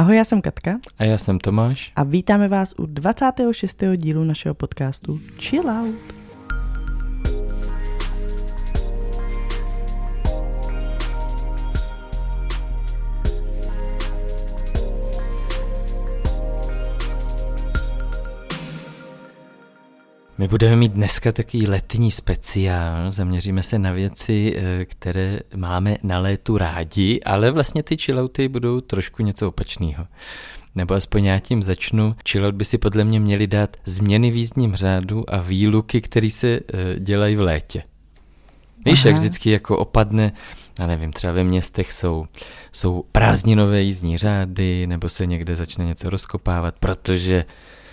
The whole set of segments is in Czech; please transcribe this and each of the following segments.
Ahoj, já jsem Katka. A já jsem Tomáš. A vítáme vás u 26. dílu našeho podcastu Chill Out. My budeme mít dneska takový letní speciál, zaměříme se na věci, eh, které máme na létu rádi, ale vlastně ty chillouty budou trošku něco opačného. Nebo aspoň já tím začnu. Chillout by si podle mě měli dát změny v jízdním řádu a výluky, které se eh, dělají v létě. Víš, Aha. jak vždycky jako opadne, já nevím, třeba ve městech jsou, jsou prázdninové jízdní řády, nebo se někde začne něco rozkopávat, protože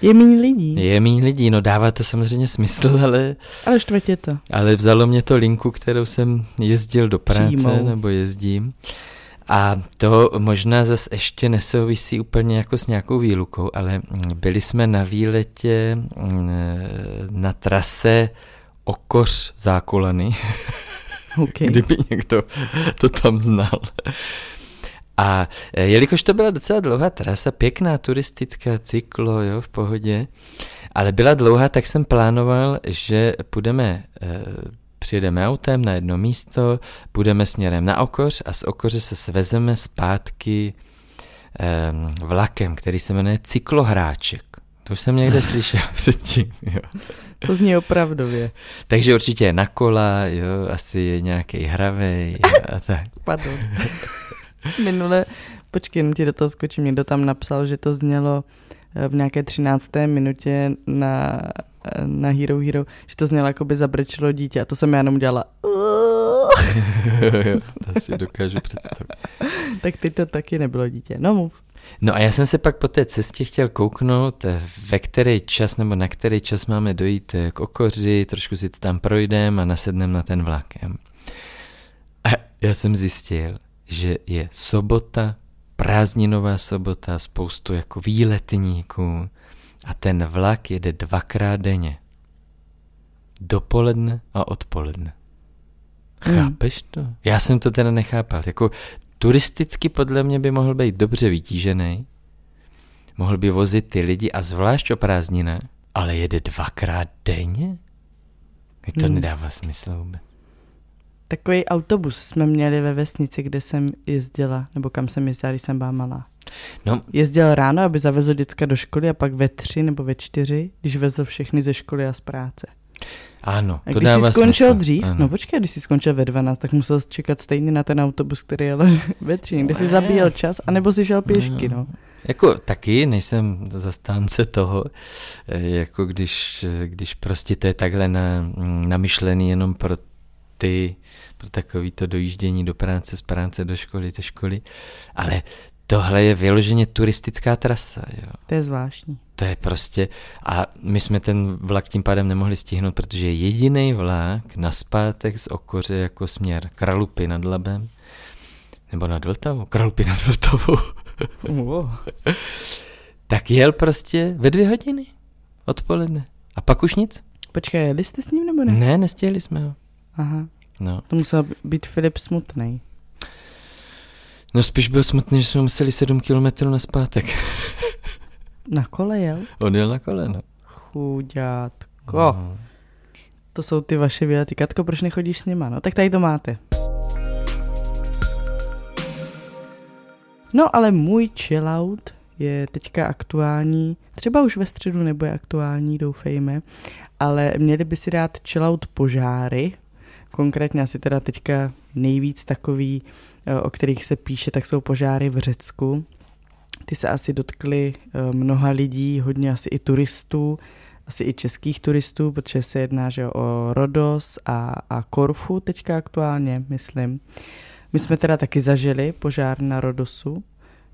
je méně lidí. Je méně lidí, no dává to samozřejmě smysl, ale... Ale štvrtě to. Ale vzalo mě to linku, kterou jsem jezdil do práce, Přímou. nebo jezdím. A to možná zase ještě nesouvisí úplně jako s nějakou výlukou, ale byli jsme na výletě mm, na trase Okoř Zákolany. Okay. Kdyby někdo to tam znal. A e, jelikož to byla docela dlouhá trasa, pěkná turistická cyklo, jo, v pohodě, ale byla dlouhá, tak jsem plánoval, že půjdeme, e, přijedeme autem na jedno místo, půjdeme směrem na Okoř a z Okoře se svezeme zpátky e, vlakem, který se jmenuje Cyklohráček. To už jsem někde slyšel předtím. Jo. To zní opravdově. Takže určitě je na kola, jo, asi je nějaký hravej a tak. Pardon. Minule, počkej, ti do toho skočím, někdo tam napsal, že to znělo eh, v nějaké 13. minutě na, eh, na Hero Hero, že to znělo jako by zabrčilo dítě a to jsem já jenom dělala. to si dokážu představit. tak ty to taky nebylo dítě. No mluv. No a já jsem se pak po té cestě chtěl kouknout, eh, ve který čas nebo na který čas máme dojít k okoři, trošku si to tam projdeme a nasedneme na ten vlak. A já jsem zjistil, že je sobota, prázdninová sobota, spoustu jako výletníků a ten vlak jede dvakrát denně. Dopoledne a odpoledne. Hmm. Chápeš to? Já jsem to teda nechápal. Jako turisticky podle mě by mohl být dobře vytížený, mohl by vozit ty lidi a zvlášť o prázdninách, ale jede dvakrát denně? to hmm. nedává smysl vůbec. Takový autobus jsme měli ve vesnici, kde jsem jezdila, nebo kam jsem jezdila, když jsem byla malá. No. Jezdil ráno, aby zavezl děcka do školy a pak ve tři nebo ve čtyři, když vezl všechny ze školy a z práce. Ano, a to když jsi skončil smysl. dřív, ano. no počkej, když jsi skončil ve 12, tak musel čekat stejně na ten autobus, který jel ve tři, kde si zabíjel čas, anebo si šel pěšky, no. Jako taky nejsem zastánce toho, eh, jako když, eh, když prostě to je takhle na, mm, namyšlený jenom pro ty, pro takový to dojíždění do práce, z práce do školy, ze školy, ale tohle je vyloženě turistická trasa. Jo. To je zvláštní. To je prostě, a my jsme ten vlak tím pádem nemohli stihnout, protože je jediný vlak na zpátek z Okoře jako směr Kralupy nad Labem, nebo nad Vltavou, Kralupy nad Vltavou. Wow. tak jel prostě ve dvě hodiny odpoledne. A pak už nic. Počkej, jeli jste s ním nebo ne? Ne, nestihli jsme ho. Aha. No. To musel být Filip smutný. No spíš byl smutný, že jsme museli 7 kilometrů na zpátek. na kole jel? On jel na kole, no. Chudátko. No. To jsou ty vaše výlety. Katko, proč nechodíš s nima? No tak tady to máte. No ale můj chillout je teďka aktuální, třeba už ve středu nebude aktuální, doufejme, ale měli by si dát chillout požáry, Konkrétně asi teda teďka nejvíc takový, eh, o kterých se píše, tak jsou požáry v Řecku. Ty se asi dotkly eh, mnoha lidí, hodně asi i turistů, asi i českých turistů, protože se jedná že o Rodos a, a Korfu teďka aktuálně, myslím. My jsme teda taky zažili požár na Rodosu,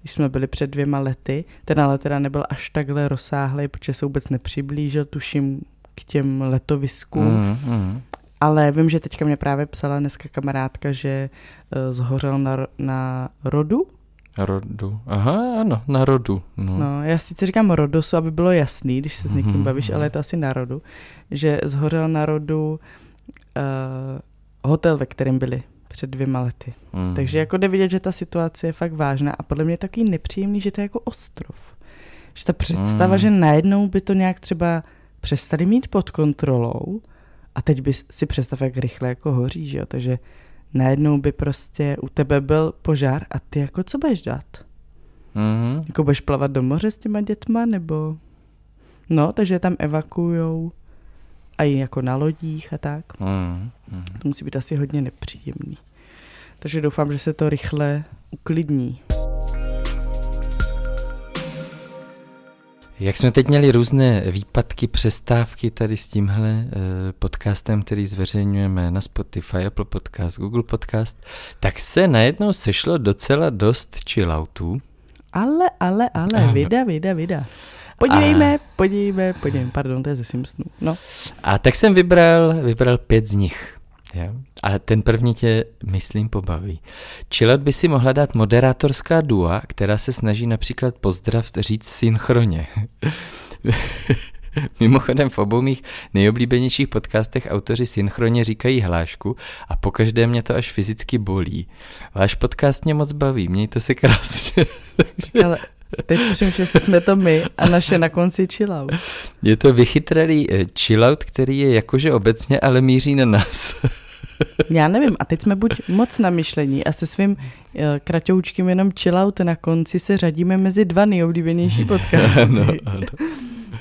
když jsme byli před dvěma lety. Ten ale teda nebyl až takhle rozsáhlý, protože se vůbec nepřiblížil, tuším, k těm letoviskům. Mm, mm. Ale vím, že teďka mě právě psala dneska kamarádka, že uh, zhořel na, na rodu. Rodu. Aha, ano, na rodu. No. no, já sice říkám rodosu, aby bylo jasný, když se s někým mm-hmm. bavíš, ale je to asi na rodu. Že zhořel na rodu uh, hotel, ve kterém byli před dvěma lety. Mm. Takže jako jde vidět, že ta situace je fakt vážná a podle mě je takový nepříjemný, že to je jako ostrov. Že ta představa, Mm. že najednou by to nějak třeba přestali mít pod kontrolou a teď by si představ, jak rychle jako hoří, že jo, takže najednou by prostě u tebe byl požár a ty jako co budeš dělat? Mm. Jako budeš plavat do moře s těma dětma, nebo... No, takže tam evakuujou a i jako na lodích a tak. Mm. Mm. To musí být asi hodně nepříjemný. Takže doufám, že se to rychle uklidní. Jak jsme teď měli různé výpadky, přestávky tady s tímhle eh, podcastem, který zveřejňujeme na Spotify, Apple Podcast, Google Podcast, tak se najednou sešlo docela dost chilloutů. Ale, ale, ale, Ano. vida, vida, vida. Podívejme, podívejme, podívejme, pardon, to je ze Simpsonu. No, A tak jsem vybral, vybral pět z nich. Jo? A ten první tě, myslím, pobaví. Chillout by si mohla dát moderátorská dua, která se snaží například pozdrav říct synchronně. Mimochodem v obou mých nejoblíbenějších podcastech autoři synchronně říkají hlášku a pokaždé mě to až fyzicky bolí. Váš podcast mě moc baví, mějte se krásně. ale teď přemýšlím, jestli jsme to my a naše na konci chillout. Je to vychytralý eh, chillout, který je jakože obecně, ale míří na nás. Já nevím, a teď jsme buď moc na myšlení a se svým eh, kratoučkým jenom chillout na konci se řadíme mezi dva nejoblíbenější podcasty. ano, ano.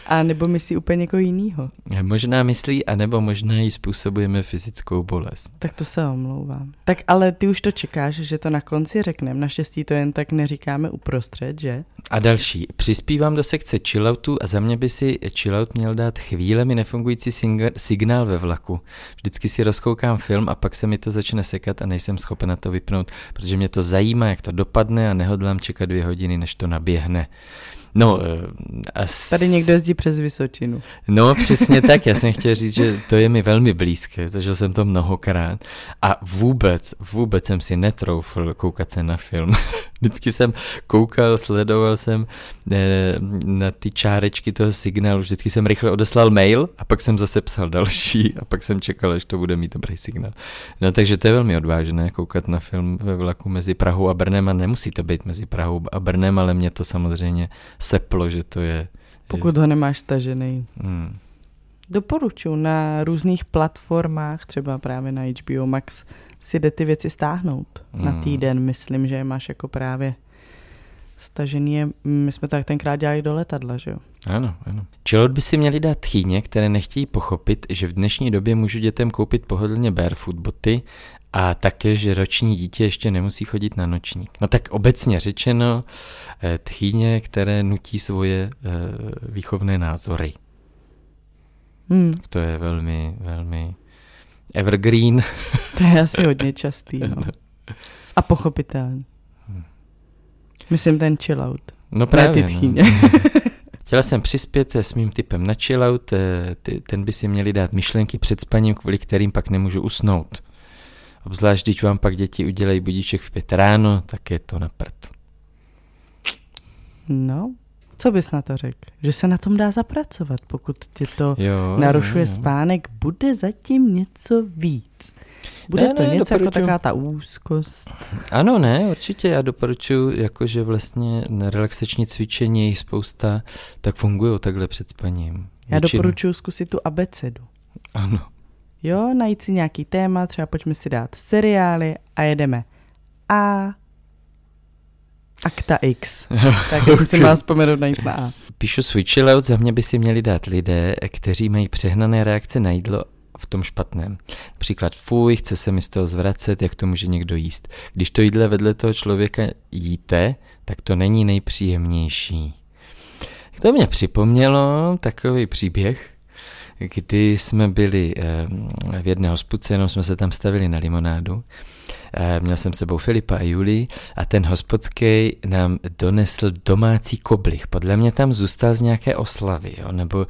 A nebo myslí úplně někoho jinýho. Možná myslí, anebo možná jí způsobujeme fyzickou bolest. Tak to se omlouvám. Tak ale ty už to čekáš, že to na konci řekneme. Naštěstí to jen tak neříkáme uprostřed, že? A další. Přispívám do sekce chilloutu a za mě by si chillout měl dát chvílemi nefungující sing- signál ve vlaku. Vždycky si rozkoukám film a pak se mi to začne sekat a nejsem schopen na to vypnout, protože mě to zajímá, jak to dopadne a nehodlám čekat dvě hodiny, než to naběhne. No, eh, a s... Tady někdo jezdí přes Vysočinu. No, přesně tak. Já jsem chtěl říct, že to je mi velmi blízké, zažil jsem to mnohokrát a vůbec, vůbec jsem si netroufl koukat se na film. Vždycky jsem koukal, sledoval jsem eh, na ty čárečky toho signálu, vždycky jsem rychle odeslal mail a pak jsem zase psal další a pak jsem čekal, až to bude mít dobrý signál. No takže to je velmi odvážné koukat na film ve vlaku mezi Prahou a Brnem a nemusí to být mezi Prahou a Brnem, ale mě to samozřejmě seplo, že to je... Pokud ho nemáš stažený. Hmm. Doporučuji na různých platformách, třeba právě na HBO Max, si jde ty věci stáhnout. Na Hmm. týden, myslím, že je máš jako právě stažený. je- My jsme to tak tenkrát dělali do letadla, že jo? Ano, ano. Chillot by si měli dát tchýně, které nechtějí pochopit, že v dnešní době můžu dětem koupit pohodlně barefoot boty a také, že roční dítě ještě nemusí chodit na nočník. No tak obecně řečeno, eh, tchýně, které nutí svoje eh, výchovné názory. Hmm, To je velmi, velmi evergreen. to je asi hodně častý. No. A pochopitelný. Myslím ten chillout. No Ne právě. ty no. Chtěla jsem přispět s mým typem na chillout, eh, ten by si měli dát myšlenky před spaním, kvůli kterým pak nemůžu usnout. Obzvlášť, když vám pak děti udělají budíček v pět ráno, tak je to na prd. No, co bys na to řekl? Že se na tom dá zapracovat, pokud tě to Jo, narušuje jo, jo. spánek, bude zatím něco víc. Bude Ne, to ne, něco jako doporučuji. taková ta úzkost. Ano, ne, určitě já doporučuji, jakože vlastně na relaxační cvičení je spousta, tak fungují takhle před spaním. Já Většinou. doporučuji zkusit tu abecedu. Ano. Jo, najít si nějaký téma, třeba pojďme si dát seriály a jedeme A, Akta X. tak já jsem si měla vzpomenout najít na A. Píšu svůj chillout, za mě by si měli dát lidé, kteří mají přehnané reakce na jídlo v tom špatném. Příklad fuj, chce se mi z toho zvracet, jak to může někdo jíst. Když to jídle vedle toho člověka jíte, tak to není nejpříjemnější. To mě připomnělo takový příběh, kdy jsme byli eh, v jedné hospodce, jenom jsme se tam stavili na limonádu. Eh, Měl jsem s sebou Filipa a Julii a ten hospodský nám donesl domácí koblich. Podle mě tam zůstal z nějaké oslavy, jo? nebo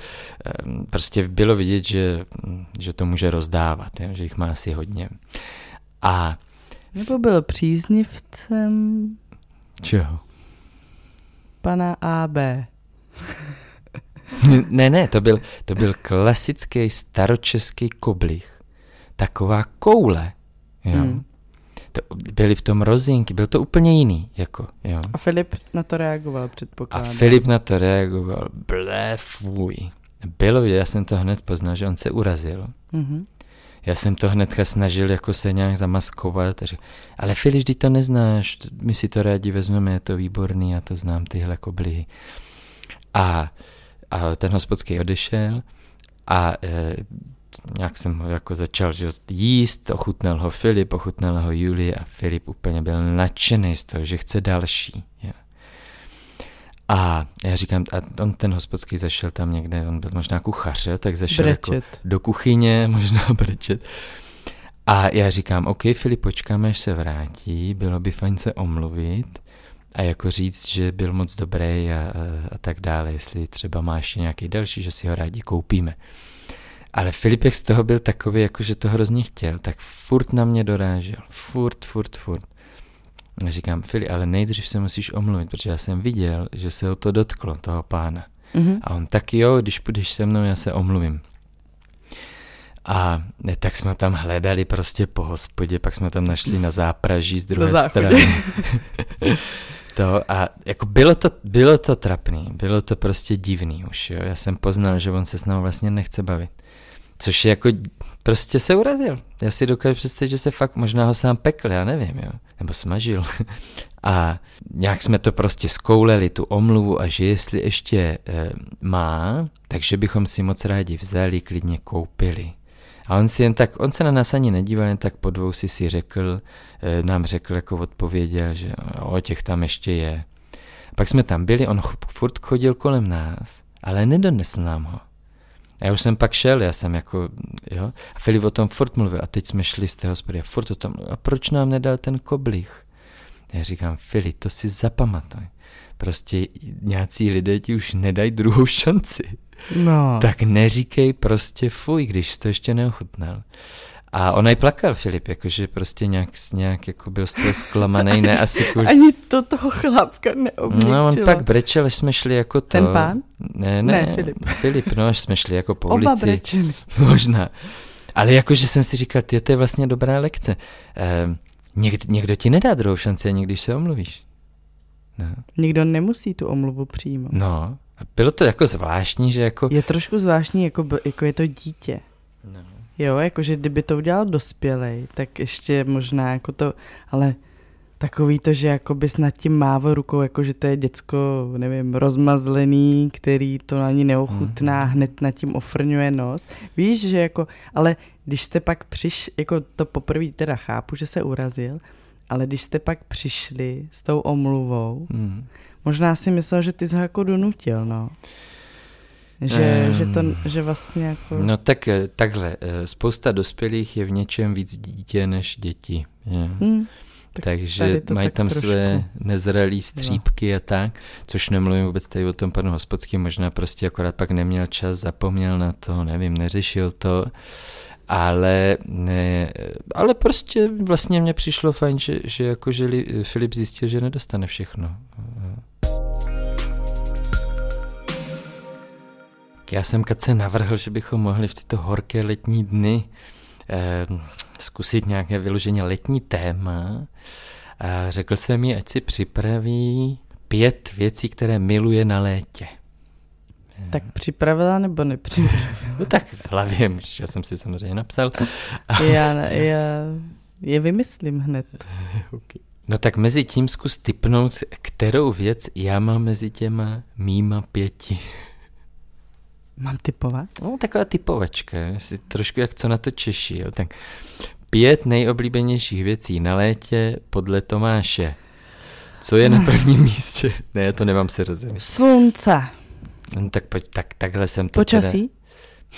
eh, prostě bylo vidět, že, že to může rozdávat, jo? že jich má asi hodně. A Nebo byl příznivcem čeho? pana AB. Ne, ne, to byl, to byl klasický staročeský koblich. Taková koule. Jo? Hmm. To byli v tom rozinky, byl to úplně jiný, jako, jo. A Filip na to reagoval, předpokládám. A Filip na to reagoval, ble, fuj. Bylo, já jsem to hned poznal, že on se urazil. Mm-hmm. Já jsem to hnedka snažil jako se nějak zamaskovat. Takže, ale Filip, ty to neznáš, my si to rádi vezmeme, je to výborný, já to znám, tyhle koblihy. A, a ten hospodský odešel a e, nějak jsem ho jako začal že jíst, ochutnal ho Filip, ochutnal ho Julie a Filip úplně byl nadšený z toho, že chce další. Je. A já říkám, a on ten hospodský zašel tam někde, on byl možná kuchař, jo, tak zašel jako do kuchyně, možná brečet. A já říkám, OK, Filip, počkáme, až se vrátí, bylo by fajn se omluvit a jako říct, že byl moc dobrý a, a, a tak dále, jestli třeba má ještě nějaký další, že si ho rádi koupíme. Ale Filipek z toho byl takový, jako že to hrozně chtěl, tak furt na mě dorážel. Furt, furt, furt. A říkám, Fili, ale nejdřív se musíš omluvit, protože já jsem viděl, že se ho to dotklo, toho pána. Mm-hmm. A on tak jo, když půjdeš se mnou, já se omluvím. A ne, tak jsme tam hledali prostě po hospodě, pak jsme tam našli na zápraží z druhé strany. to a jako bylo to, bylo to trapný, bylo to prostě divný už, jo. Já jsem poznal, že on se s námi vlastně nechce bavit. Což je jako, prostě se urazil. Já si dokážu představit, že se fakt, možná ho sám pekl, já nevím, jo. Nebo smažil. A nějak jsme to prostě skouleli, tu omluvu a že jestli ještě e, má, takže bychom si moc rádi vzali, klidně koupili. A on si jen tak, on se na nás ani nedíval, jen tak po dvou si si řekl, e, nám řekl, jako odpověděl, že o těch tam ještě je. Pak jsme tam byli, on furt chodil kolem nás, ale nedonesl nám ho. A já už jsem pak šel, já jsem jako, jo, a Filip o tom furt mluvil a teď jsme šli z té hospody a furt o tom a proč nám nedal ten koblich? Já říkám, Filip, to si zapamatuj. Prostě nějací lidé ti už nedají druhou šanci. No. Tak neříkej prostě fuj, když jsi to ještě neochutnal. A on i plakal, Filip, jakože prostě nějak, nějak jako byl z toho zklamaný, ne asi kvůli... Ani to toho chlapka neobměkčilo. No on pak brečel, až jsme šli jako to... Ten pán? Ne, ne, ne Filip. Filip, no až jsme šli jako po Oba ulici. brečeli. Možná. Ale jakože jsem si říkal, ty, to je vlastně dobrá lekce. Eh, někdo, někdo ti nedá druhou šanci, ani když se omluvíš. No. Nikdo nemusí tu omluvu přijmout. No, bylo to jako zvláštní, že jako... Je trošku zvláštní, jako, jako je to dítě. No. Jo, jakože kdyby to udělal dospělej, tak ještě možná jako to, ale takový to, že jako bys nad tím mával rukou, jako že to je děcko, nevím, rozmazlený, který to ani neochutná, mm. hned nad tím ofrňuje nos. Víš, že jako, ale když jste pak přiš, jako to poprvé teda chápu, že se urazil, ale když jste pak přišli s tou omluvou, mm. možná si myslel, že ty jsi ho jako donutil, no. Že, um, že, to, že vlastně jako... No tak eh, takhle, eh, spousta dospělých je v něčem víc dítě než děti. Hmm, tak Takže mají tak tam trošku. své nezralé střípky no. a tak, což nemluvím vůbec tady o tom panu hospodským, možná prostě akorát pak neměl čas, zapomněl na to, nevím, neřešil to, ale, ne, ale prostě vlastně mně přišlo fajn, že, že jako že Filip zjistil, že nedostane všechno. Já jsem Kace navrhl, že bychom mohli v tyto horké letní dny eh, zkusit nějaké vyloženě letní téma. A řekl jsem jí, ať si připraví pět věcí, které miluje na létě. Tak připravila nebo nepřipravila? No tak v hlavě, já jsem si samozřejmě napsal. já, já je vymyslím hned. okay. No tak mezi tím zkus typnout, kterou věc já mám mezi těma mýma pěti. Mám typovat? No, taková typovačka, si trošku jak co na to Češi. Jo. Tak pět nejoblíbenějších věcí na létě podle Tomáše. Co je na prvním místě? Ne, to nemám se rozený. Slunce. No, tak pojď, tak, takhle jsem to Počasí?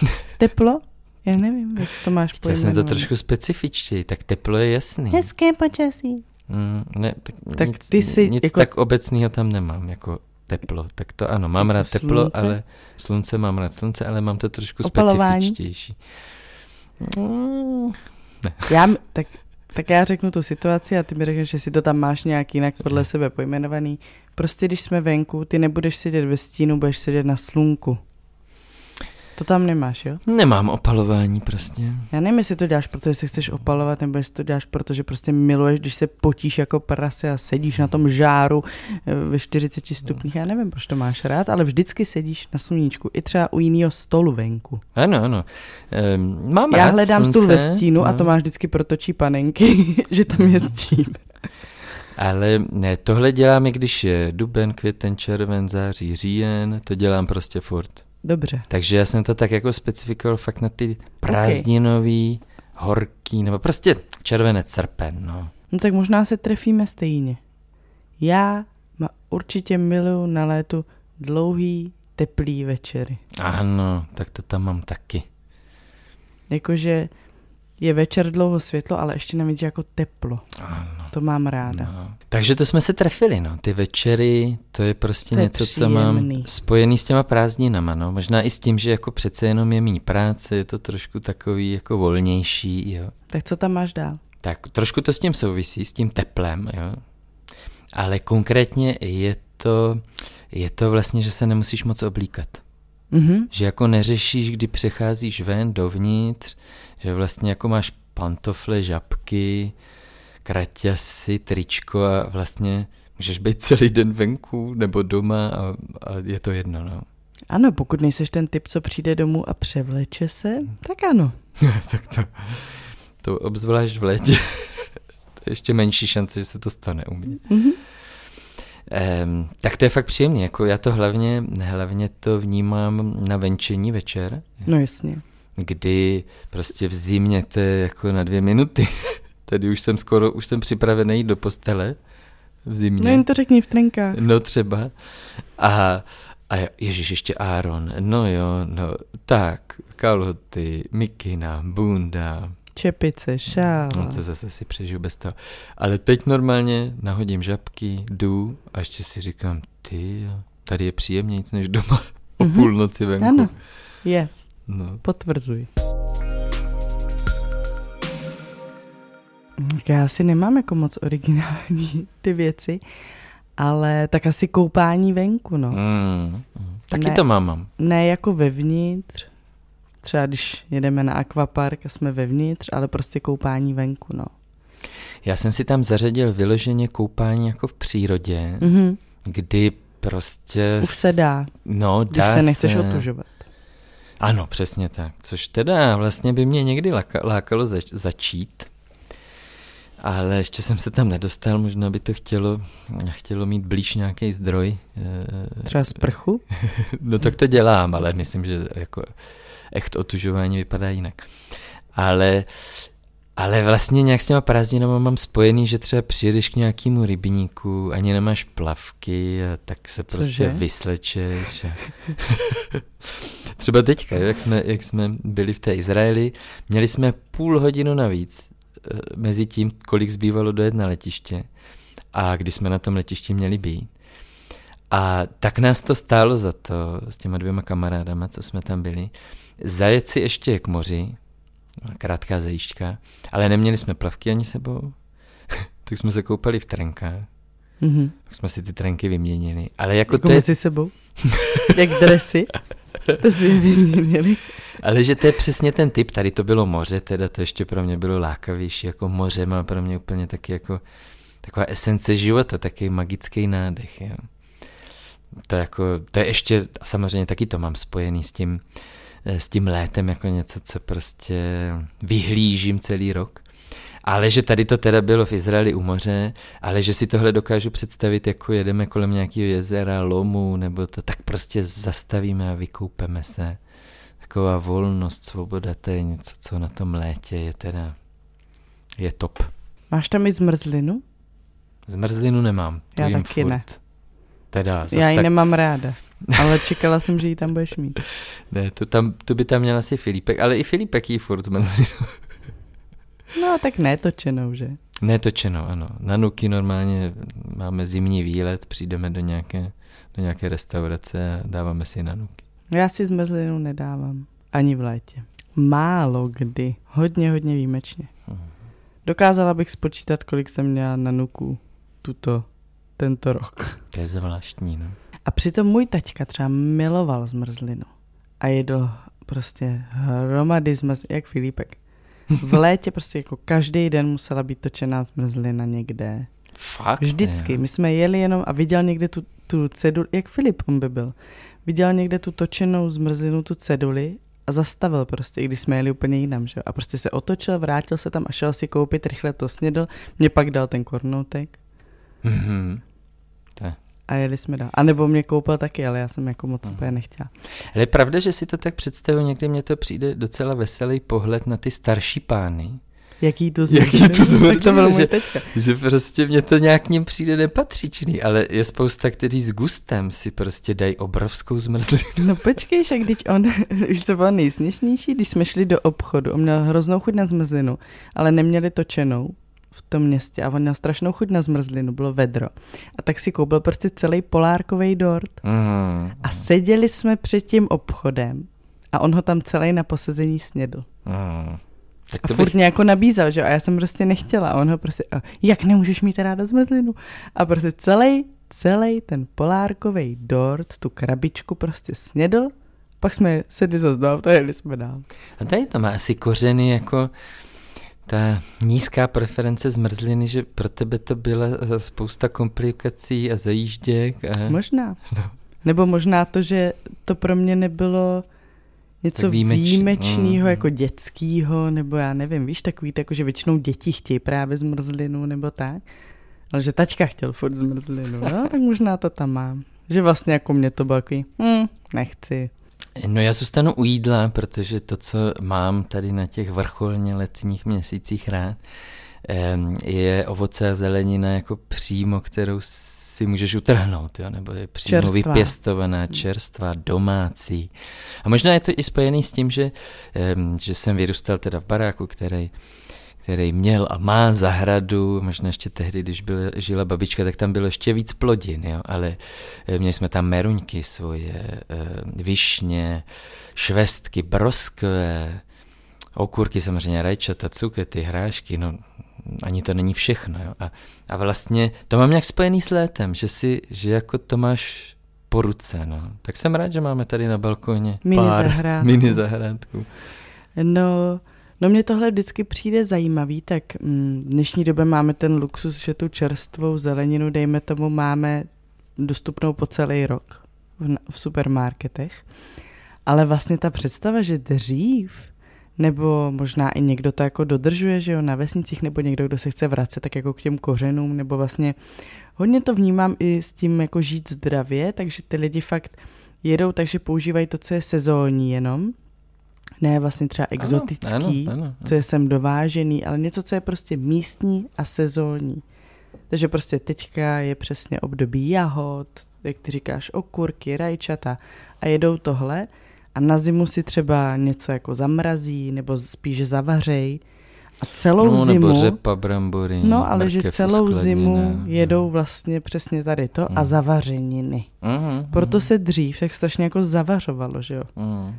Teda... Teplo? Já nevím, jak to máš Já jsem to trošku specifičtěji, tak teplo je jasný. Hezké počasí. Mm, ne, tak, tak nic, ty si nic jako... tak obecného tam nemám, jako teplo. Tak to ano, mám rád jako teplo, slunce? ale slunce mám rád slunce, ale mám to trošku Opalování. specifičtější. Mm, ne. Já, tak, tak já řeknu tu situaci a ty mi řekneš, že si to tam máš nějak jinak podle sebe pojmenovaný. Prostě když jsme venku, ty nebudeš sedět ve stínu, budeš sedět na slunku. To tam nemáš, jo? Nemám opalování prostě. Já nevím, jestli to děláš, protože se chceš opalovat, nebo jestli to děláš, protože prostě miluješ, když se potíš jako prase a sedíš na tom žáru eh, ve 40 stupních. Já nevím, proč to máš rád, ale vždycky sedíš na sluníčku, i třeba u jiného stolu venku. Ano, ano. Ehm, mám Já rád hledám slunce, stůl ve stínu no. a to máš vždycky protočí panenky, že tam je stín. Ale ne, tohle dělám, i když je duben, květen, červen, září, říjen, to dělám prostě furt. Dobře. Takže já jsem to tak jako specifikoval fakt na ty prázdninový, horký, nebo prostě červenec, srpen, no. No tak možná se trefíme stejně. Já ma určitě miluju na létu dlouhý, teplý večery. Ano, tak to tam mám taky. Jakože je večer dlouho světlo, ale ještě navíc jako teplo. Ano. To mám ráda. No. Takže to jsme se trefili, no. Ty večery, to je prostě To je něco, co mám spojený s těma prázdninama, no. Možná i s tím, že jako přece jenom je méně práce, je to trošku takový jako volnější, jo. Tak co tam máš dál? Tak trošku to s tím souvisí, s tím teplem, jo. Ale konkrétně je to, je to vlastně, že se nemusíš moc oblíkat. Mhm. Že jako neřešíš, kdy přecházíš ven, dovnitř, že vlastně jako máš pantofle, žabky, kraťasy, tričko a vlastně můžeš být celý den venku nebo doma a, a je to jedno, no. Ano, pokud nejseš ten typ, co přijde domů a převleče se, tak ano. tak to, to obzvlášť v létě. to je ještě menší šance, že se to stane u mě. Mhm. Um, tak to je fakt příjemné, jako já to hlavně, hlavně to vnímám na venčení večer, No jasně. kdy prostě v zimě to je jako na dvě minuty. Tady už jsem skoro, už jsem připravený jít do postele v zimě. No jen to řekni v trenkách. No třeba. A, a jo, ježiš, ještě Aaron. No jo, no tak, kalhoty, mikina, bunda. Čepice, šál. No to zase si přežiju bez toho. Ale teď normálně nahodím žabky, jdu a ještě si říkám, ty tady je příjemnějc než doma o Mhm. půlnoci venku. Ano, je, No. potvrzuji. Já asi nemám jako moc originální ty věci, ale tak asi koupání venku, no. Mm. Taky Ne. to mám. Ne jako vevnitř, třeba když jedeme na akvapark a jsme vevnitř, ale prostě koupání venku, no. Já jsem si tam zařadil vyloženě koupání jako v přírodě, Mhm. kdy prostě... Už se dá, No, když dá se nechceš se. otužovat. Ano, přesně tak. Což teda vlastně by mě někdy láka- lákalo zač- začít. Ale ještě jsem se tam nedostal, možná by to chtělo, chtělo mít blíž nějaký zdroj. eh, Třeba sprchu? No tak to dělám, ale myslím, že jako echt otužování vypadá jinak. Ale, ale vlastně nějak s těma prázdninama mám spojený, že třeba přijedeš k nějakému rybníku, ani nemáš plavky, a tak se prostě Cože? vyslečeš. A... třeba teďka, jo, jak, jsme, jak jsme byli v té Izraeli, měli jsme půl hodinu navíc mezi tím, kolik zbývalo dojet na letiště a kdy jsme na tom letišti měli být. A tak nás to stálo za to s těma dvěma kamarádama, co jsme tam byli, zajet si ještě k moři, krátká zajížďka, ale neměli jsme plavky ani sebou, tak jsme se koupali v trenkách, Mhm. tak jsme si ty trenky vyměnili. Ale jako, Jako to je, mezi sebou? Jak dresy? Jste si vyměnili? ale že to je přesně ten typ, tady to bylo moře, teda to ještě pro mě bylo lákavější, jako moře má pro mě úplně taky jako taková esence života, taky magický nádech, jo. To, jako, to je ještě, a samozřejmě taky to mám spojený s tím, eh, s tím létem jako něco, co prostě vyhlížím celý rok. Ale že tady to teda bylo v Izraeli u moře, ale že si tohle dokážu představit, jako jedeme kolem nějakého jezera, lomu, nebo to, tak prostě zastavíme a vykoupeme se. Taková volnost, svoboda, to je něco, co na tom létě je teda, je top. Máš tam i zmrzlinu? Zmrzlinu nemám. tu Já taky furt. ne. Teda, Já ji tak, nemám ráda. Ale čekala jsem, že ji tam budeš mít. ne, to, tam, to by tam měl asi Filipek, ale i Filipek jí furt zmrzlinu. No tak netočenou, že? Netočeno, ano. Na Nuky normálně máme zimní výlet, přijdeme do nějaké, do nějaké restaurace a dáváme si na Nuky. Já si zmrzlinu nedávám. Ani v létě. Málo kdy. Hodně, hodně výjimečně. Mhm. Dokázala bych spočítat, kolik jsem měla na nuku tuto, tento rok. To je zvláštní, no. A přitom můj taťka třeba miloval zmrzlinu. A jedl prostě hromady zmrzlin, jak Filipek. V létě prostě jako každý den musela být točená zmrzlina někde. Fakt? Vždycky. Jo. My jsme jeli jenom a viděl někde tu, tu ceduli, jak Filip on by byl. Viděl někde tu točenou zmrzlinu, tu ceduli a zastavil prostě, i když jsme jeli úplně jinam, že? A prostě se otočil, vrátil se tam a šel si koupit, rychle to snědl, mě pak dal ten kornoutek Mhm. A jeli jsme dál. A nebo mě koupil taky, ale já jsem jako moc Mhm. úplně nechtěla. Ale je pravda, že si to tak představuji, někdy mně to přijde docela veselý pohled na ty starší pány, Jaký tu Jaký zmrzlinu? tu zmrzlinu, tak to byl můj že- teďka. že prostě mně to nějak ním přijde nepatřičný, ale je spousta, kteří s gustem si prostě dají obrovskou zmrzlinu. No počkej, však když on, víš co bylo nejsměšnější, když jsme šli do obchodu, on měl hroznou chuť na zmrzlinu, ale neměli točenou v tom městě a on měl strašnou chuť na zmrzlinu, bylo vedro. A tak si koupil prostě celý polárkový dort Mm. a seděli jsme před tím obchodem a on ho tam celý na posezení snědl. Mm. Tak A to furt bych, mě jako nabízel, že a já jsem prostě nechtěla. A on ho prostě, a jak nemůžeš mít ráda zmrzlinu? A prostě celý, celý ten polárkový dort, tu krabičku prostě snědl, pak jsme sedli zase do a jeli jsme dál. a tady to má asi kořeny jako ta nízká preference zmrzliny, že pro tebe to byla eh, spousta komplikací a zajížděk. A... Možná. No. Nebo možná to, že to pro mě nebylo něco Tak výjimeč- výjimečného, mm. jako dětského, nebo já nevím, víš, takový, jako že většinou děti chtějí právě zmrzlinu, nebo tak. Ale že tačka chtěl furt zmrzlinu, no, tak možná to tam mám. Že vlastně jako mě to bylo takový, hm, nechci. No já zůstanu u jídla, protože to, co mám tady na těch vrcholně letních měsících rád, je ovoce a zelenina jako přímo, kterou si můžeš utrhnout, jo? nebo je přímo Čerstvá. vypěstovaná, čerstvá, domácí. A možná je to i spojený s tím, že, že jsem vyrůstal teda v baráku, který který měl a má zahradu, možná ještě tehdy, když byla, žila babička, tak tam bylo ještě víc plodin, jo? ale eh, měli jsme tam meruňky svoje, eh, višně, švestky, broskve, okurky samozřejmě, rajčata, cukety, hrášky, no ani to není všechno. Jo? A, a vlastně to mám nějak spojený s létem, že si, že jako to máš po ruce, no. Tak jsem rád, že máme tady na balkoně Mini pár zahrádku. mini zahrádku. No, no mně tohle vždycky přijde zajímavý, tak mm, v dnešní době máme ten luxus, že tu čerstvou zeleninu, dejme tomu, máme dostupnou po celý rok v, v supermarketech. Ale vlastně ta představa, že dřív, nebo možná i někdo to jako dodržuje, že jo, na vesnicích, nebo někdo, kdo se chce vracet tak jako k těm kořenům, nebo vlastně hodně to vnímám i s tím jako žít zdravě, takže ty lidi fakt jedou, takže používají to, co je sezónní jenom, ne vlastně třeba exotický, Ano, ano, ano. co je sem dovážený, ale něco, co je prostě místní a sezónní. Takže prostě teďka je přesně období jahod, jak ty říkáš, okurky, rajčata a jedou tohle a na zimu si třeba něco jako zamrazí nebo spíš zavařej a celou no, zimu... Nebo řepa, brambory, No, ale že celou zimu jedou vlastně přesně tady to a Mm. zavařeniny. Mhm, Proto mhm, se dřív tak strašně jako zavařovalo, že jo? mhm.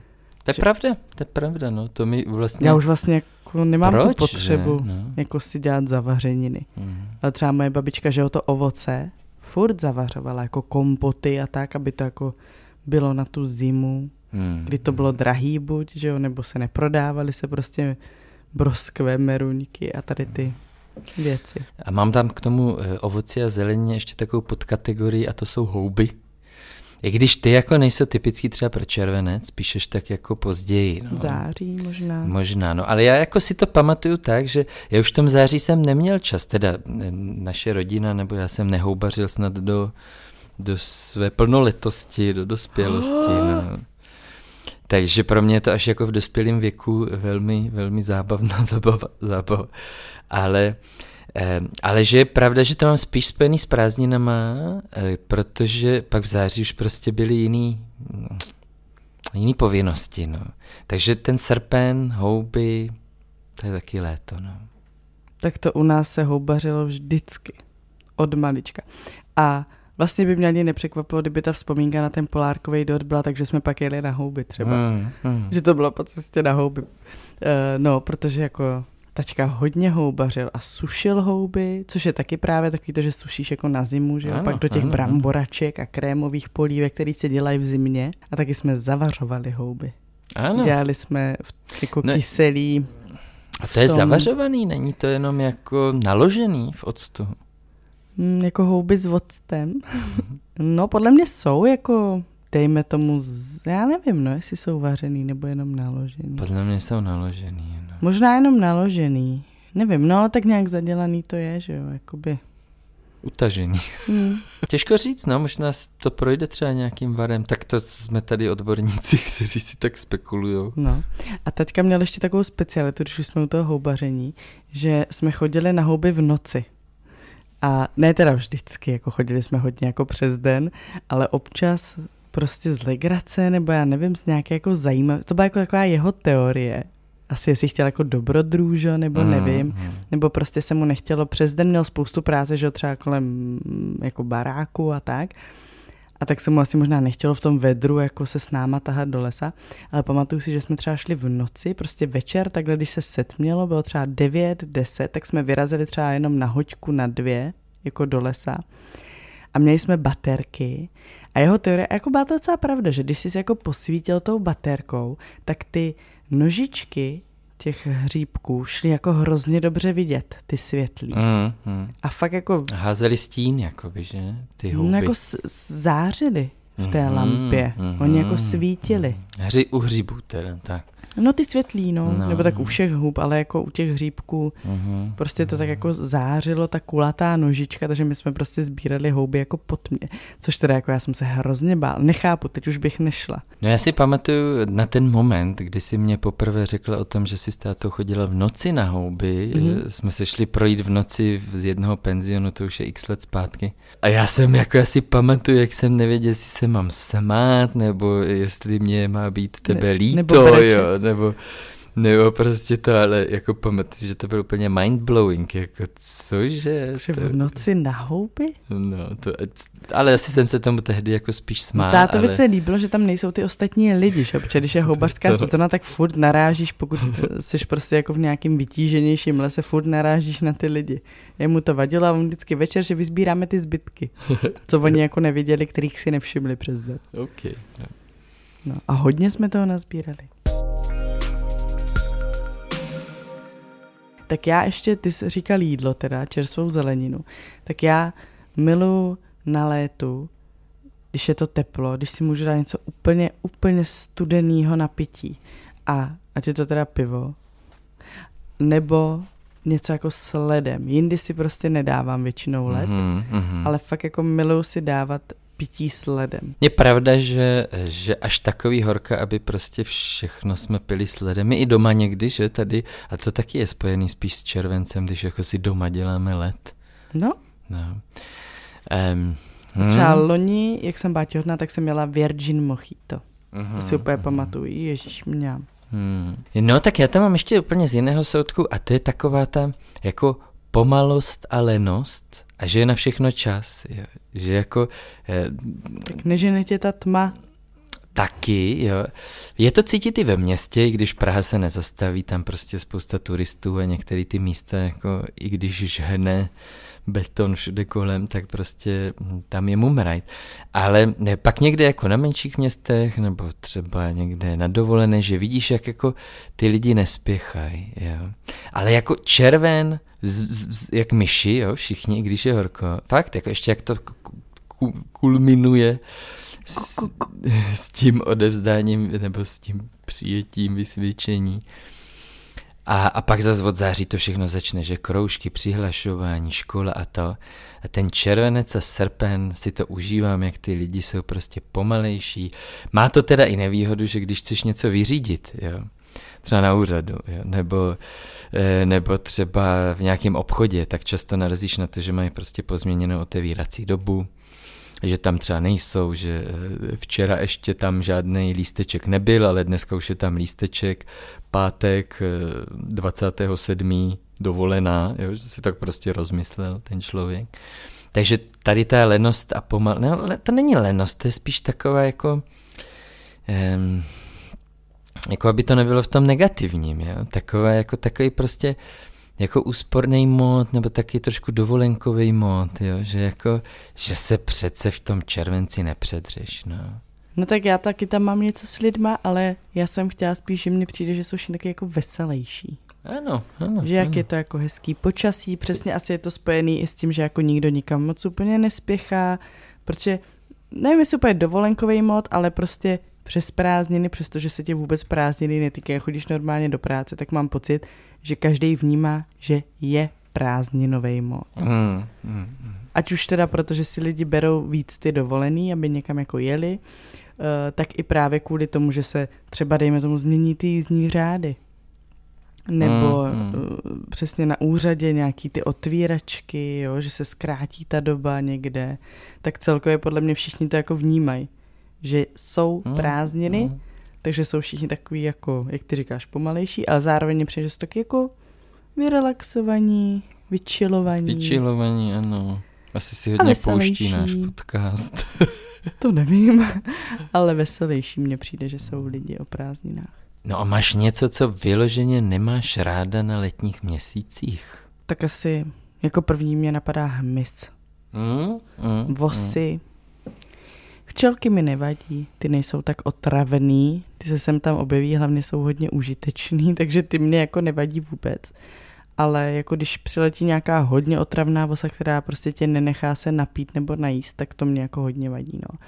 To je že- pravda, to je pravda, no, to mi vlastně... Já už vlastně jako nemám Proč, tu potřebu že? No. jako si dělat zavařeniny. Mhm. Ale třeba moje babička, že o to ovoce furt zavařovala jako kompoty a tak, aby to jako bylo na tu zimu, Mhm. kdy to bylo drahý buď, že jo, nebo se neprodávaly se prostě broskvé meruňky a tady ty věci. A mám tam k tomu eh, ovoci a zelenině ještě takovou podkategorii a to jsou houby. I když ty jako nejsou typický třeba pro červenec, píšeš tak jako později. No. Září možná. Možná, no, ale já jako si to pamatuju tak, že já už v tom září jsem neměl čas, teda eh, naše rodina, nebo já jsem nehoubařil snad do, do své plnoletosti, do dospělosti, no. Takže pro mě je to až jako v dospělém věku velmi, velmi zábavná zábava. zábava. Ale, eh, ale že je pravda, že to mám spíš spojený s prázdninama, eh, protože pak v září už prostě byly jiný, mm, jiný povinnosti. No. Takže ten srpen, houby, to je taky léto. No. Tak to u nás se houbařilo vždycky. Od malička. A vlastně by mě ani nepřekvapilo, kdyby ta vzpomínka na ten polárkový dort byla, takže jsme pak jeli na houby třeba. Hmm, hmm. Že to bylo po cestě na houby. Uh, no, protože jako tačka hodně houbařil a sušil houby, což je taky právě takový to, že sušíš jako na zimu, že Ano, pak do těch ano, bramboraček a krémových polívek, které se dělají v zimě. A taky jsme zavařovali houby. Ano. Dělali jsme jako no, kyselý. A to je tom... zavařovaný, není to jenom jako naložený v octu? Mm, jako houby s octem. no, podle mě jsou jako, dejme tomu, z, já nevím, no, jestli jsou vařený nebo jenom naložený. Podle mě jsou naložený. No. Možná jenom naložený. Nevím, no ale tak nějak zadělaný to je, že jo, jakoby utažený. Hmm. Těžko říct, no, možná to projde třeba nějakým varem, tak to jsme tady odborníci, kteří si tak spekulují. No. A teďka měl ještě takovou specialitu, když už jsme u toho houbaření, že jsme chodili na houby v noci. A ne teda vždycky, jako chodili jsme hodně jako přes den, ale občas prostě z legrace, nebo já nevím, z nějaké jako zajímavé, to byla jako taková jeho teorie, asi jestli chtěl jako dobrodružo, nebo mm, nevím, mm. nebo prostě se mu nechtělo, přes den měl spoustu práce, že třeba kolem mm, jako baráku a tak, a tak se mu asi možná nechtělo v tom vedru jako se s náma tahat do lesa, ale pamatuju si, že jsme třeba šli v noci, prostě večer, takhle když se setmělo, bylo třeba 9, 10, tak jsme vyrazili třeba jenom na hoďku na dvě, jako do lesa. A měli jsme baterky a jeho teorie, jako byla to docela pravda, že když jsi se jako posvítil tou baterkou, tak ty nožičky těch hříbků šly jako hrozně dobře vidět, ty světlí. Mm, mm. A fakt jako... Házeli stín, jakoby, že? Ty houby. No jako zářili v té mm, lampě. Mm, Oni jako svítili. Mm. Hři, u hříbů teda, tak. No ty světlí, no. no. Nebo tak u všech hub, ale jako u těch hříbků uh-huh. prostě to tak jako zářilo, ta kulatá nožička, takže my jsme prostě sbírali houby jako pod mě. Což teda jako já jsem se hrozně bál. Nechápu, teď už bych nešla. No já si pamatuju na ten moment, kdy si mě poprvé řekla o tom, že si s tátou chodila v noci na houby. Uh-huh. Jsme se šli projít v noci z jednoho penzionu, to už je x let zpátky. A já jsem jako asi pamatuju, jak jsem nevěděl, jestli se mám smát, nebo jestli mě má být tebe ne, líto, nebo jo, nebo, nebo prostě to, ale jako pamatuju, že to bylo úplně mindblowing, jako cože? Že v noci na houby? No, to, ale asi jsem se tomu tehdy jako spíš smál. No, to by ale... se líbilo, že tam nejsou ty ostatní lidi, že? protože když je houbařská sezona, tak furt narážíš, pokud jsi prostě jako v nějakým vytíženějším lese, furt narážíš na ty lidi. Jemu to vadilo a on vždycky večer, že vyzbíráme ty zbytky, co oni jako neviděli, kterých si nevšimli přes den. Okay. No, a hodně jsme toho nazbírali. Tak já ještě, ty jsi říkal jídlo teda, čerstvou zeleninu, tak já miluji na létu, když je to teplo, když si můžu dát něco úplně, úplně studeného na pití. A ať je to teda pivo, nebo něco jako s ledem. Jindy si prostě nedávám většinou led, mm-hmm, ale fakt jako miluju si dávat pití s ledem. Je pravda, že, že až takový horka, aby prostě všechno jsme pili s ledem. My i doma někdy, že tady, a to taky je spojený spíš s červencem, když jako si doma děláme led. No. no. Um, hmm. Třeba loni, jak jsem byla těhotná, tak jsem měla Virgin Mojito. Uh-huh, to si úplně uh-huh. pamatuju, ježíš mě. Hmm. No tak já tam mám ještě úplně z jiného soudku a to je taková ta jako pomalost a lenost a že je na všechno čas. Jo. Že jako... Eh, tak nežene tě ta tma. Taky, jo. Je to cítit i ve městě, i když Praha se nezastaví, tam prostě spousta turistů a některé ty místa, jako i když žhne beton všude kolem, tak prostě tam je mumrajt. Ale ne, pak někde jako na menších městech, nebo třeba někde na dovolené, že vidíš, jak jako ty lidi nespěchají, jo. Ale jako červen, z, z, jak myši, jo, všichni, když je horko. Fakt, jako ještě jak to kulminuje s, s tím odevzdáním nebo s tím přijetím vysvědčení. A, a pak zase od září to všechno začne, že kroužky, přihlašování, škola a to. A ten červenec a srpen si to užívám, jak ty lidi jsou prostě pomalejší. Má to teda i nevýhodu, že když chceš něco vyřídit, jo, třeba na úřadu, jo, nebo, eh, nebo třeba v nějakém obchodě, tak často narazíš na to, že mají prostě pozměněnou otevírací dobu, že tam třeba nejsou, že eh, včera ještě tam žádný lísteček nebyl, ale dneska už je tam lísteček, pátek 27. Eh, dovolená, jo, že si tak prostě rozmyslel ten člověk. Takže tady ta lenost a pomal... No, to není lenost, to je spíš taková jako... Um, jako aby to nebylo v tom negativním, jo? Takové, jako takový prostě jako úsporný mod, nebo taky trošku dovolenkový mod, jo? Že jako, že se přece v tom červenci nepředřeš, no. No tak já taky tam mám něco s lidma, ale já jsem chtěla spíš, že mně přijde, že jsou všichni taky jako veselější. Ano, ano. Že jak ano. je to jako hezký počasí, přesně asi je to spojený i s tím, že jako nikdo nikam moc úplně nespěchá, protože nevím, jestli úplně dovolenkový mod, ale prostě přes prázdniny, přestože se tě vůbec prázdniny netýkají, chodíš normálně do práce, tak mám pocit, že každý vnímá, že je prázdninový mod. Mm, mm, mm. Ať už teda protože si lidi berou víc ty dovolený, aby někam jako jeli, eh, tak i právě kvůli tomu, že se třeba dejme tomu změní ty jízdní řády. Nebo Mm, mm. eh, přesně na úřadě nějaký ty otvíračky, jo, že se zkrátí ta doba někde, tak celkově podle mě všichni to jako vnímají, že jsou Mm, prázdniny, mm. takže jsou všichni takový jako, jak ty říkáš, pomalejší, ale zároveň mi přijde, že jsou taky jako vyrelaxovaní, vyčilovaní. Vyčilovaní, ano. Asi si hodně pouští náš podcast. To nevím, ale veselější mně přijde, že jsou lidi o prázdninách. No a máš něco, co vyloženě nemáš ráda na letních měsících? Tak asi jako první mě napadá hmyz, Mm, mm, vosy. Včelky mi nevadí, ty nejsou tak otravený, ty se sem tam objeví, hlavně jsou hodně užitečný, takže ty mě jako nevadí vůbec. Ale jako když přiletí nějaká hodně otravná vosa, která prostě tě nenechá se napít nebo najíst, tak to mě jako hodně vadí, no.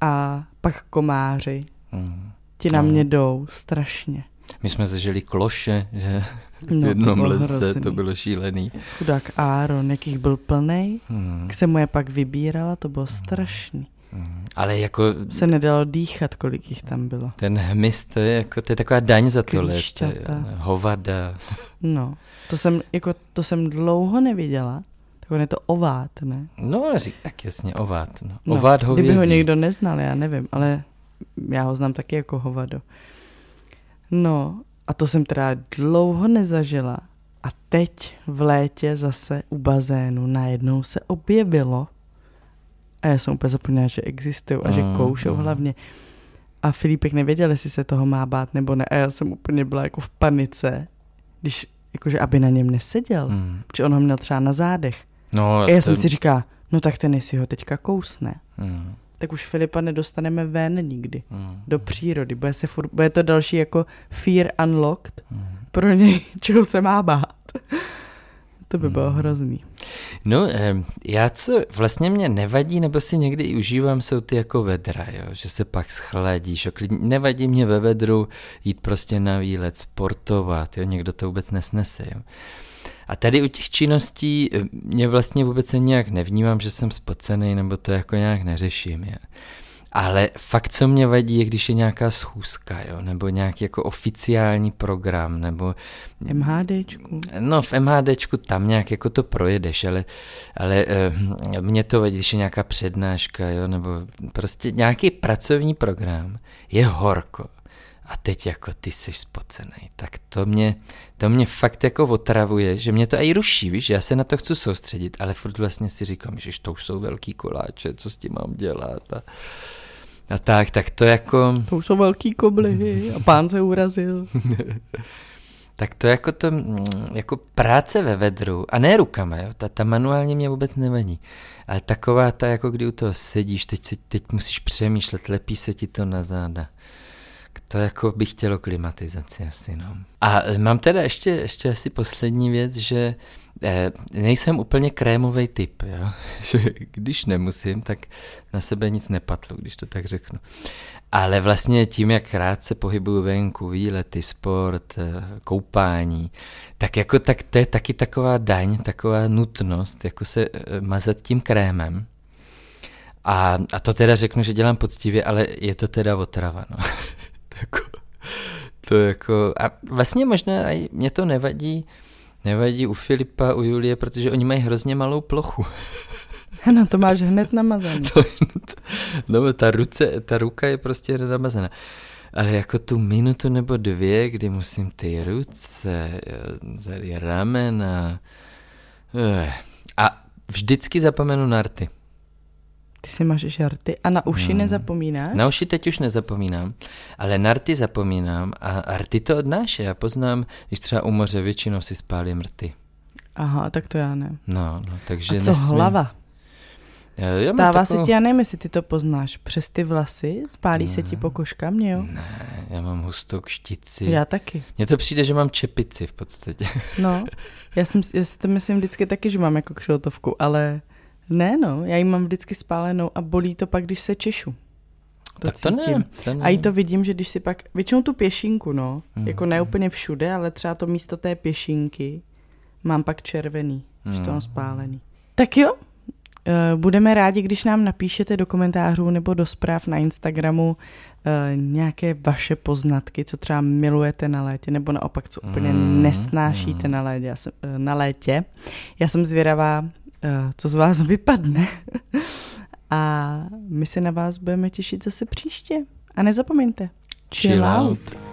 A pak komáři, Mm, mm. ti na No. mě jdou strašně. My jsme zažili kloše, že v No, to jednom bylo lese, hrozný. to bylo šílený. Chudák Áron, jakých byl plnej, Hmm, se mu je pak vybírala, to bylo strašný. Hmm. Ale jako Se nedalo dýchat, kolik jich tam bylo. ten hmyz, to je, jako, to je taková daň za to. Klíšťata. Hovada. No, to jsem, jako, to jsem dlouho neviděla. Tak on je to ovát, ne? No, řík, tak jasně, ovát. No. No, Ovát hovězí. Kdyby ho někdo neznal, já nevím, ale já ho znám taky jako hovado. No, a to jsem teda dlouho nezažila. A teď v létě zase u bazénu najednou se objevilo. A já jsem úplně zapomněla, že existují a že Mm, koušou mm. hlavně. A Filipek nevěděl, jestli se toho má bát nebo ne. A já jsem úplně byla jako v panice, když, jakože aby na něm neseděl. Hmm. Protože on ho měl třeba na zádech. No, A já to- jsem si říkala, no tak ten si ho teďka kousne. Hmm. Tak už Filipa nedostaneme ven nikdy. Hmm. Do přírody. Bude, se furt, bude to další jako fear unlocked Hmm. pro něj, čeho se má bát. To by bylo Hmm. hrozný. No, já co vlastně mě nevadí, nebo si někdy i užívám, jsou ty jako vedra, jo? že se pak schladíš. Nevadí mě ve vedru jít prostě na výlet, sportovat, jo? někdo to vůbec nesnese. Jo? A tady u těch činností mě vlastně vůbec nějak nevnímám, že jsem spocený, nebo to jako nějak neřeším. Jo? Ale fakt, co mě vadí, je, když je nějaká schůzka, jo? nebo nějaký jako oficiální program, nebo MHDčku. No v MHDčku tam nějak jako to projedeš, ale, ale eh, mě to vadí, když je nějaká přednáška, jo, nebo prostě nějaký pracovní program, je horko. A teď jako ty jsi spocený, tak to mě, to mě fakt jako otravuje, že mě to i ruší, víš, já se na to chci soustředit, ale furt vlastně si říkám, že to už jsou velký koláče, co s tím mám dělat a, a tak, tak to jako... To už jsou velký kobly a pán se urazil. Tak to jako to, jako práce ve vedru, a ne rukama, jo, ta, ta manuálně mě vůbec nevadí, ale taková ta, jako kdy u toho sedíš, teď, si, teď musíš přemýšlet, lepí se ti to na záda. To jako bych chtělo klimatizaci asi, no. A e, mám teda ještě, ještě asi poslední věc, že nejsem úplně krémový typ, jo. že když nemusím, tak na sebe nic nepatlu, když to tak řeknu. Ale vlastně tím, jak rád se pohybuju venku, výlety, sport, eh, koupání, tak jako tak to je taky taková daň, taková nutnost, jako se eh, mazat tím krémem. A, a to teda řeknu, že dělám poctivě, ale je to teda otrava, no. to, jako, to jako, a vlastně možná mě to nevadí, nevadí u Filipa, u Julie, protože oni mají hrozně malou plochu. Ano, to máš hned namazaný. To, no, ta, ruce, ta ruka je prostě namazaná. Ale jako tu minutu nebo dvě, kdy musím ty ruce, tady ramena. eh, A vždycky zapomenu na rty. Ty si máš žarty a na uši Hmm. nezapomínáš? Na uši teď už nezapomínám, ale na rty zapomínám a, a rty to odnáše. Já poznám, když třeba u moře většinou si spálím rty. Aha, tak to já ne. No, no takže A co nesmím. hlava? Já mám Stává takovou- se ti, já nevím, jestli ty to poznáš, přes ty vlasy, spálí se ti pokožka, mě jo? Ne, já mám hustou kštici. Já taky. Mně to přijde, že mám čepici v podstatě. No, já, jsem, já si to myslím vždycky taky, že mám jako kšeltovku, ale ne no, já ji mám vždycky spálenou a bolí to pak, když se češu. To tak to cítím. ne, to ne. A i to vidím, že když si pak, většinou tu pěšinku, no, Mhm. jako ne úplně všude, ale třeba to místo té pěšinky mám pak červený, že to mám Mhm. spálený. Tak jo, eh, budeme rádi, když nám napíšete do komentářů nebo do zpráv na Instagramu eh, nějaké vaše poznatky, co třeba milujete na létě, nebo naopak, co úplně Mhm, nesnášíte mhm. na létě. Já jsem, eh, na létě. Já jsem zvědavá, co z vás vypadne. A my se na vás budeme těšit zase příště. A nezapomeňte, Chill out. out.